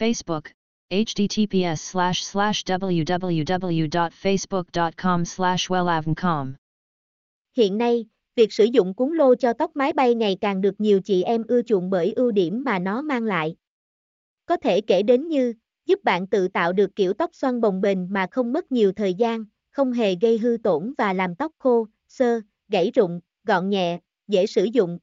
Facebook, https slash slash www.facebook.com slash wellavncom. Hiện nay, việc sử dụng cuốn lô cho tóc mái bay ngày càng được nhiều chị em ưa chuộng bởi ưu điểm mà nó mang lại. Có thể kể đến như, giúp bạn tự tạo được kiểu tóc xoăn bồng bềnh mà không mất nhiều thời gian, không hề gây hư tổn và làm tóc khô, sơ, gãy rụng, gọn nhẹ, dễ sử dụng.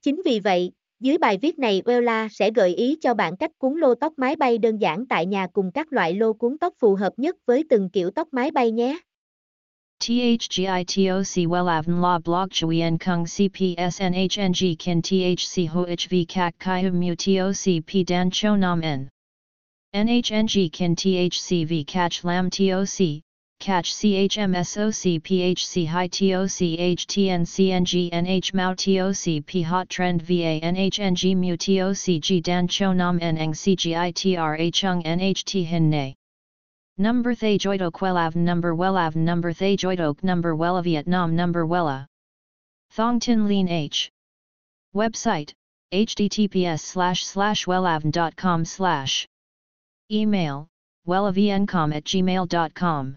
Chính vì vậy, dưới bài viết này, Wella sẽ gợi ý cho bạn cách cuốn lô tóc mái bay đơn giản tại nhà cùng các loại lô cuốn tóc phù hợp nhất với từng kiểu tóc mái bay nhé. THGITOC WELAVN La Blog Chuyen Kung CPSNHNG Kin THC HOHV Kak Kai Mu TOC P, Dan, Cho, Nam, N NHNG Kin THCV Catch Lam TOC catch CHMSOC PHC High TOC HTN CNG NH Mao TOC P Hot Trend VA NHNG Mu TOC G Dan Cho Nam N Eng CGITRA Chung NHT Hin Nay Number Thay Joidok Wellav Number Wellav Number Thay Joidok Number Wella Vietnam Number Wella Thong Tin Lean H. Website https slash slash wellavn.com slash. Email wellavncom at gmail.com